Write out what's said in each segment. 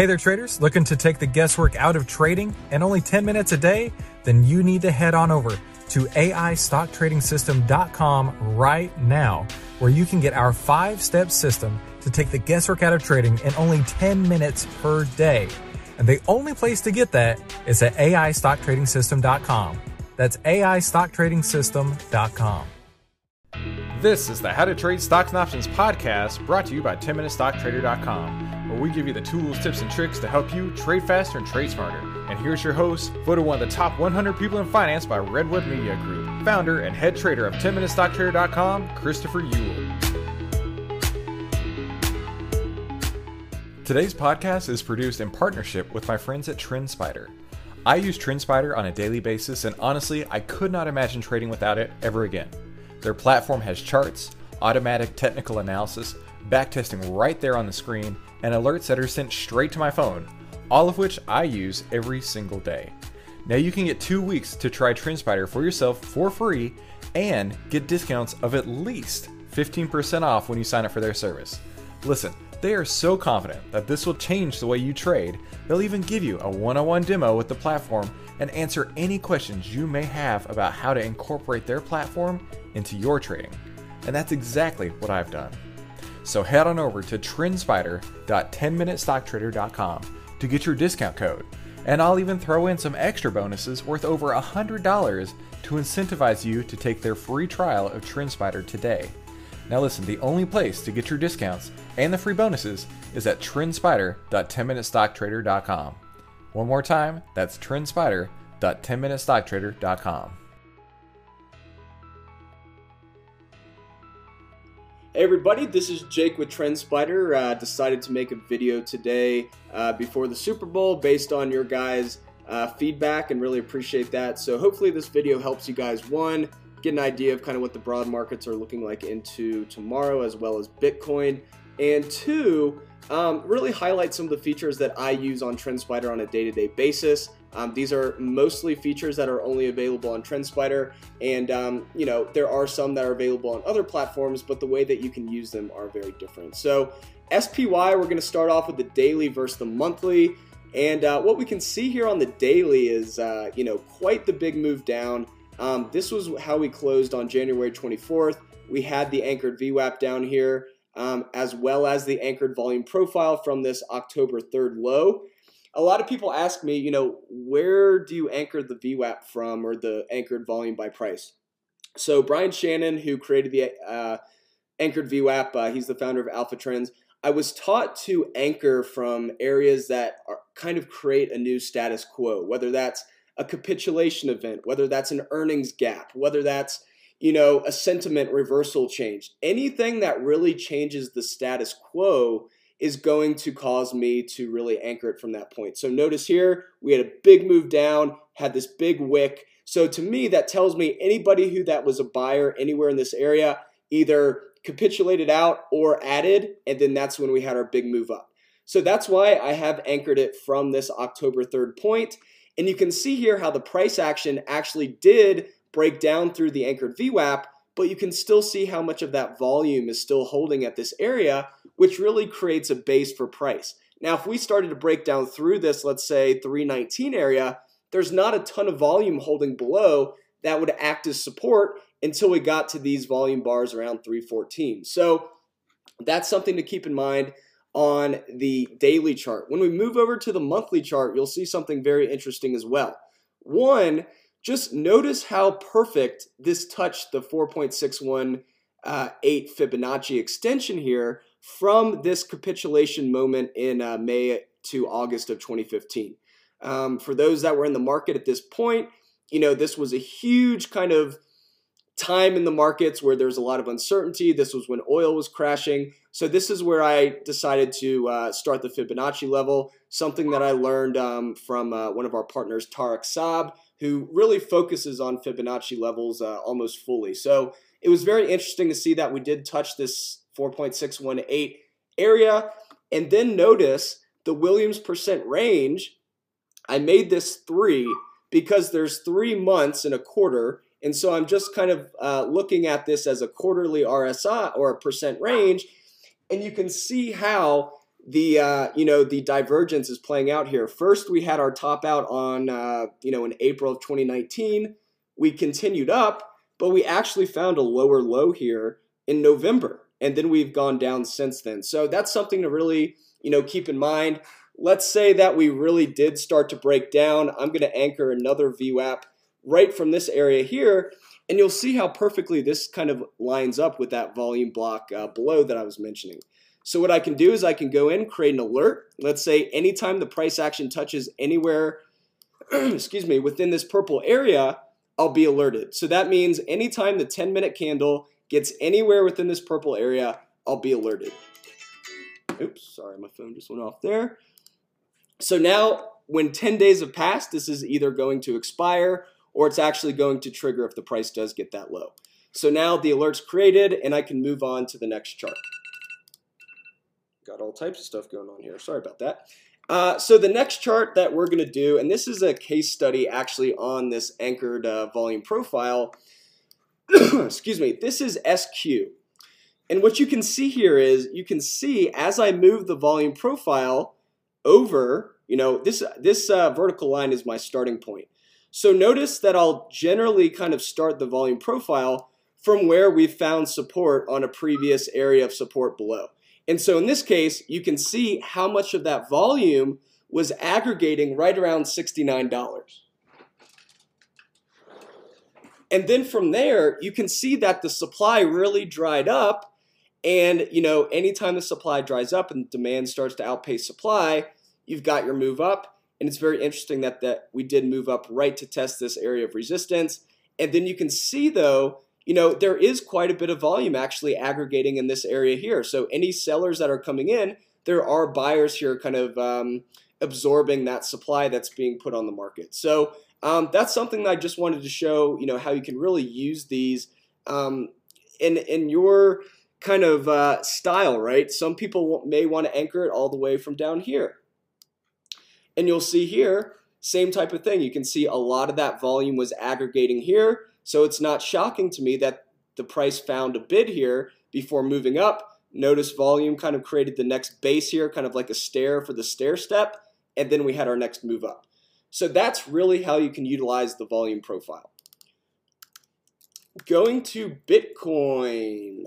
Hey there, traders. Looking to take the guesswork out of trading and only 10 minutes a day? Then you need to head on over to AIStockTradingSystem.com right now, where you can get our five step system to take the guesswork out of trading in only 10 minutes per day. And the only place to get that is at AIStockTradingSystem.com. That's AIStockTradingSystem.com. This is the How to Trade Stocks and Options podcast brought to you by 10MinuteStockTrader.com, where we give you the tools, tips, and tricks to help you trade faster and trade smarter. And here's your host, voted one of the top 100 people in finance by Redwood Media Group, founder and head trader of 10MinuteStockTrader.com, Christopher Uhl. Today's podcast is produced in partnership with my friends at TrendSpider. I use TrendSpider on a daily basis, and honestly, I could not imagine trading without it ever again. Their platform has charts, automatic technical analysis, backtesting right there on the screen, and alerts that are sent straight to my phone, all of which I use every single day. Now you can get two weeks to try TrendSpider for yourself for free and get discounts of at least 15% off when you sign up for their service. Listen, they are so confident that this will change the way you trade, they'll even give you a one on one demo with the platform and answer any questions you may have about how to incorporate their platform into your trading. And that's exactly what I've done. So head on over to trendspider.10minutestocktrader.com to get your discount code. And I'll even throw in some extra bonuses worth over $100 to incentivize you to take their free trial of TrendSpider today. Now listen, the only place to get your discounts and the free bonuses is at trendspider.10minutestocktrader.com. One more time, that's trendspider.10minutestocktrader.com. Hey everybody, this is Jake with TrendSpider. Uh, decided to make a video today uh, before the Super Bowl based on your guys' uh, feedback and really appreciate that. So hopefully this video helps you guys, one, get an idea of kind of what the broad markets are looking like into tomorrow as well as Bitcoin, and two, um, really highlight some of the features that I use on TrendSpider on a day-to-day basis. Um, these are mostly features that are only available on TrendSpider, and um, you know there are some that are available on other platforms, but the way that you can use them are very different. So SPY, we're going to start off with the daily versus the monthly, and uh, what we can see here on the daily is uh, you know quite the big move down. Um, this was how we closed on January 24th. We had the anchored VWAP down here, um, as well as the anchored volume profile from this October 3rd low a lot of people ask me, you know, where do you anchor the VWAP from or the anchored volume by price? So Brian Shannon, who created the uh, anchored VWAP, uh, he's the founder of Alpha Trends. I was taught to anchor from areas that are, kind of create a new status quo, whether that's a capitulation event, whether that's an earnings gap, whether that's you know a sentiment reversal change, anything that really changes the status quo is going to cause me to really anchor it from that point. So notice here, we had a big move down, had this big wick. So to me, that tells me anybody who that was a buyer anywhere in this area either capitulated out or added, and then that's when we had our big move up. So that's why I have anchored it from this October 3rd point. And you can see here how the price action actually did break down through the anchored VWAP, but you can still see how much of that volume is still holding at this area, which really creates a base for price. Now, if we started to break down through this, let's say 319 area, there's not a ton of volume holding below that would act as support until we got to these volume bars around 314. So that's something to keep in mind on the daily chart. When we move over to the monthly chart, you'll see something very interesting as well. One, just notice how perfect this touched the 4.618 uh, Fibonacci extension here from this capitulation moment in uh, May to August of 2015. Um, for those that were in the market at this point, you know, this was a huge kind of time in the markets where there's a lot of uncertainty. This was when oil was crashing. So, this is where I decided to uh, start the Fibonacci level, something that I learned um, from uh, one of our partners, Tarek Saab, who really focuses on Fibonacci levels uh, almost fully. So, it was very interesting to see that we did touch this 4.618 area. And then notice the Williams percent range. I made this three because there's three months in a quarter. And so I'm just kind of uh, looking at this as a quarterly RSI or a percent range. And you can see how the uh, you know the divergence is playing out here. First, we had our top out on uh, you know in April of 2019. We continued up, but we actually found a lower low here in November, and then we've gone down since then. So that's something to really you know keep in mind. Let's say that we really did start to break down. I'm going to anchor another VWAP right from this area here, and you'll see how perfectly this kind of lines up with that volume block uh, below that I was mentioning. So what I can do is I can go in, create an alert. Let's say anytime the price action touches anywhere, excuse me, within this purple area, I'll be alerted. So that means anytime the 10 minute candle gets anywhere within this purple area, I'll be alerted. Oops, sorry, my phone just went off there. So now when 10 days have passed, this is either going to expire or it's actually going to trigger if the price does get that low. So now the alert's created and I can move on to the next chart. Got all types of stuff going on here. Sorry about that. Uh, so the next chart that we're going to do, and this is a case study actually on this anchored uh, volume profile. Excuse me. This is SQ. And what you can see here is you can see as I move the volume profile over, you know, this, this uh, vertical line is my starting point. So notice that I'll generally kind of start the volume profile from where we found support on a previous area of support below. And so in this case, you can see how much of that volume was aggregating right around $69. And then from there, you can see that the supply really dried up. And, you know, anytime the supply dries up and demand starts to outpace supply, you've got your move up. And it's very interesting that, that we did move up right to test this area of resistance. And then you can see, though, you know, there is quite a bit of volume actually aggregating in this area here. So any sellers that are coming in, there are buyers here kind of um, absorbing that supply that's being put on the market. So um, that's something that I just wanted to show, you know, how you can really use these um, in, in your kind of uh, style, right? Some people may want to anchor it all the way from down here. And you'll see here, same type of thing. You can see a lot of that volume was aggregating here. So it's not shocking to me that the price found a bid here before moving up. Notice volume kind of created the next base here, kind of like a stair for the stair step, and then we had our next move up. So that's really how you can utilize the volume profile. Going to Bitcoin.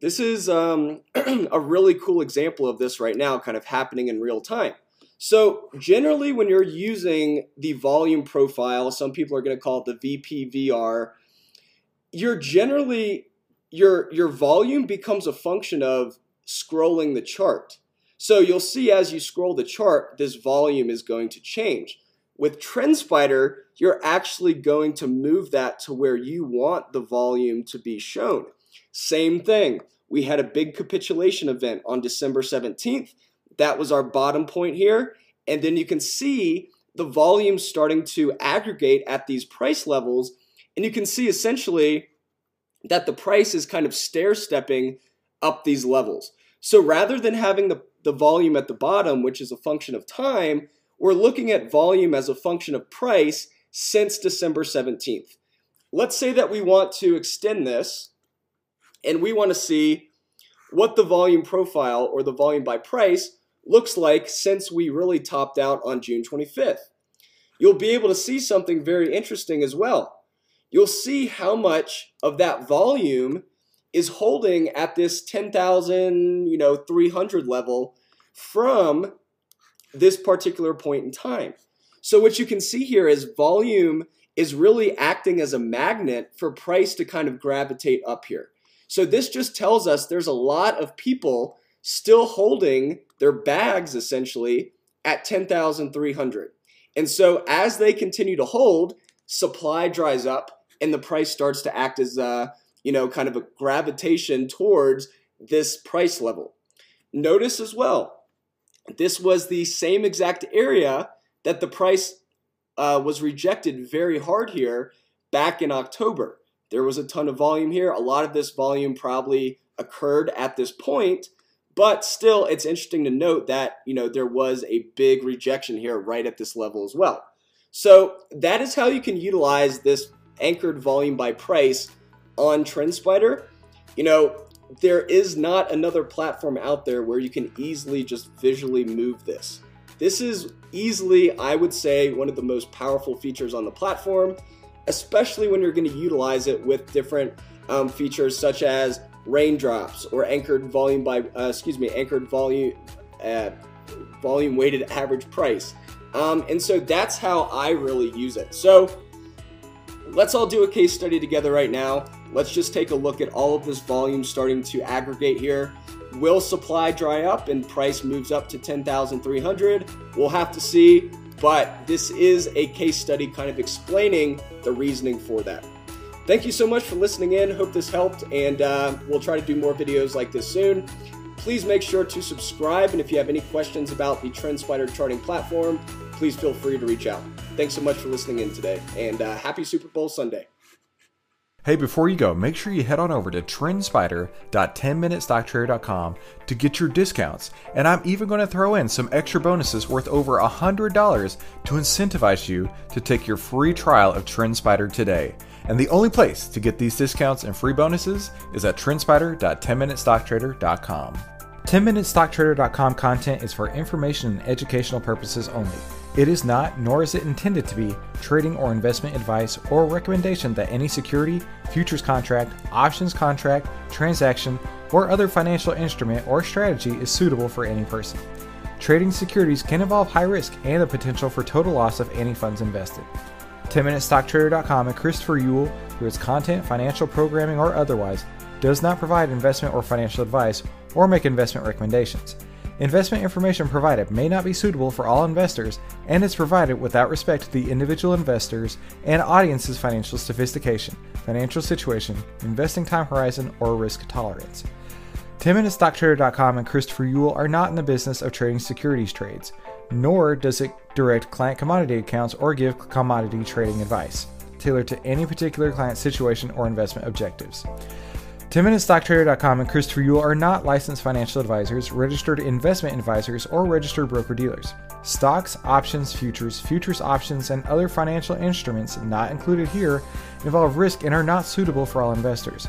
This is um, a really cool example of this right now, kind of happening in real time. So generally when you're using the volume profile, some people are going to call it the VPVR, you're generally your your volume becomes a function of scrolling the chart. So you'll see as you scroll the chart, this volume is going to change. With TrendSpider, you're actually going to move that to where you want the volume to be shown. Same thing. We had a big capitulation event on December 17th that was our bottom point here. And then you can see the volume starting to aggregate at these price levels. And you can see essentially that the price is kind of stair stepping up these levels. So rather than having the, the volume at the bottom, which is a function of time, we're looking at volume as a function of price since December 17th. Let's say that we want to extend this and we want to see what the volume profile or the volume by price looks like since we really topped out on June 25th. You'll be able to see something very interesting as well. You'll see how much of that volume is holding at this 10,000, you know, 300 level from this particular point in time. So what you can see here is volume is really acting as a magnet for price to kind of gravitate up here. So this just tells us there's a lot of people still holding their bags essentially at 10,300. And so as they continue to hold, supply dries up and the price starts to act as a, you know, kind of a gravitation towards this price level. Notice as well, this was the same exact area that the price uh, was rejected very hard here back in October. There was a ton of volume here. A lot of this volume probably occurred at this point, but still, it's interesting to note that, you know, there was a big rejection here right at this level as well. So that is how you can utilize this anchored volume by price on TrendSpider. You know, there is not another platform out there where you can easily just visually move this. This is easily, I would say, one of the most powerful features on the platform, especially when you're going to utilize it with different um, features such as raindrops or anchored volume by, uh, excuse me, anchored volume, uh, volume weighted average price. Um, and so that's how I really use it. So let's all do a case study together right now. Let's just take a look at all of this volume starting to aggregate here. Will supply dry up and price moves up to 10,300? We'll have to see, but this is a case study kind of explaining the reasoning for that. Thank you so much for listening in. Hope this helped, and uh, we'll try to do more videos like this soon. Please make sure to subscribe, and if you have any questions about the TrendSpider charting platform, please feel free to reach out. Thanks so much for listening in today, and uh, happy Super Bowl Sunday. Hey, before you go, make sure you head on over to trendspider.10minutestocktrader.com to get your discounts. And I'm even going to throw in some extra bonuses worth over $100 to incentivize you to take your free trial of TrendSpider today. And the only place to get these discounts and free bonuses is at trendspider.10minutestocktrader.com. 10minutestocktrader.com content is for information and educational purposes only. It is not, nor is it intended to be, trading or investment advice or recommendation that any security, futures contract, options contract, transaction, or other financial instrument or strategy is suitable for any person. Trading securities can involve high risk and the potential for total loss of any funds invested. 10MinuteStockTrader.com and Christopher Uhl, through its content, financial programming, or otherwise, does not provide investment or financial advice or make investment recommendations. Investment information provided may not be suitable for all investors and is provided without respect to the individual investors and audience's financial sophistication, financial situation, investing time horizon, or risk tolerance. 10MinuteStockTrader.com and Christopher Uhl are not in the business of trading securities trades, nor does it direct client commodity accounts or give commodity trading advice tailored to any particular client situation or investment objectives. 10MinuteStockTrader.com and Christopher Uhl are not licensed financial advisors, registered investment advisors, or registered broker dealers. Stocks, options, futures, futures options, and other financial instruments not included here involve risk and are not suitable for all investors.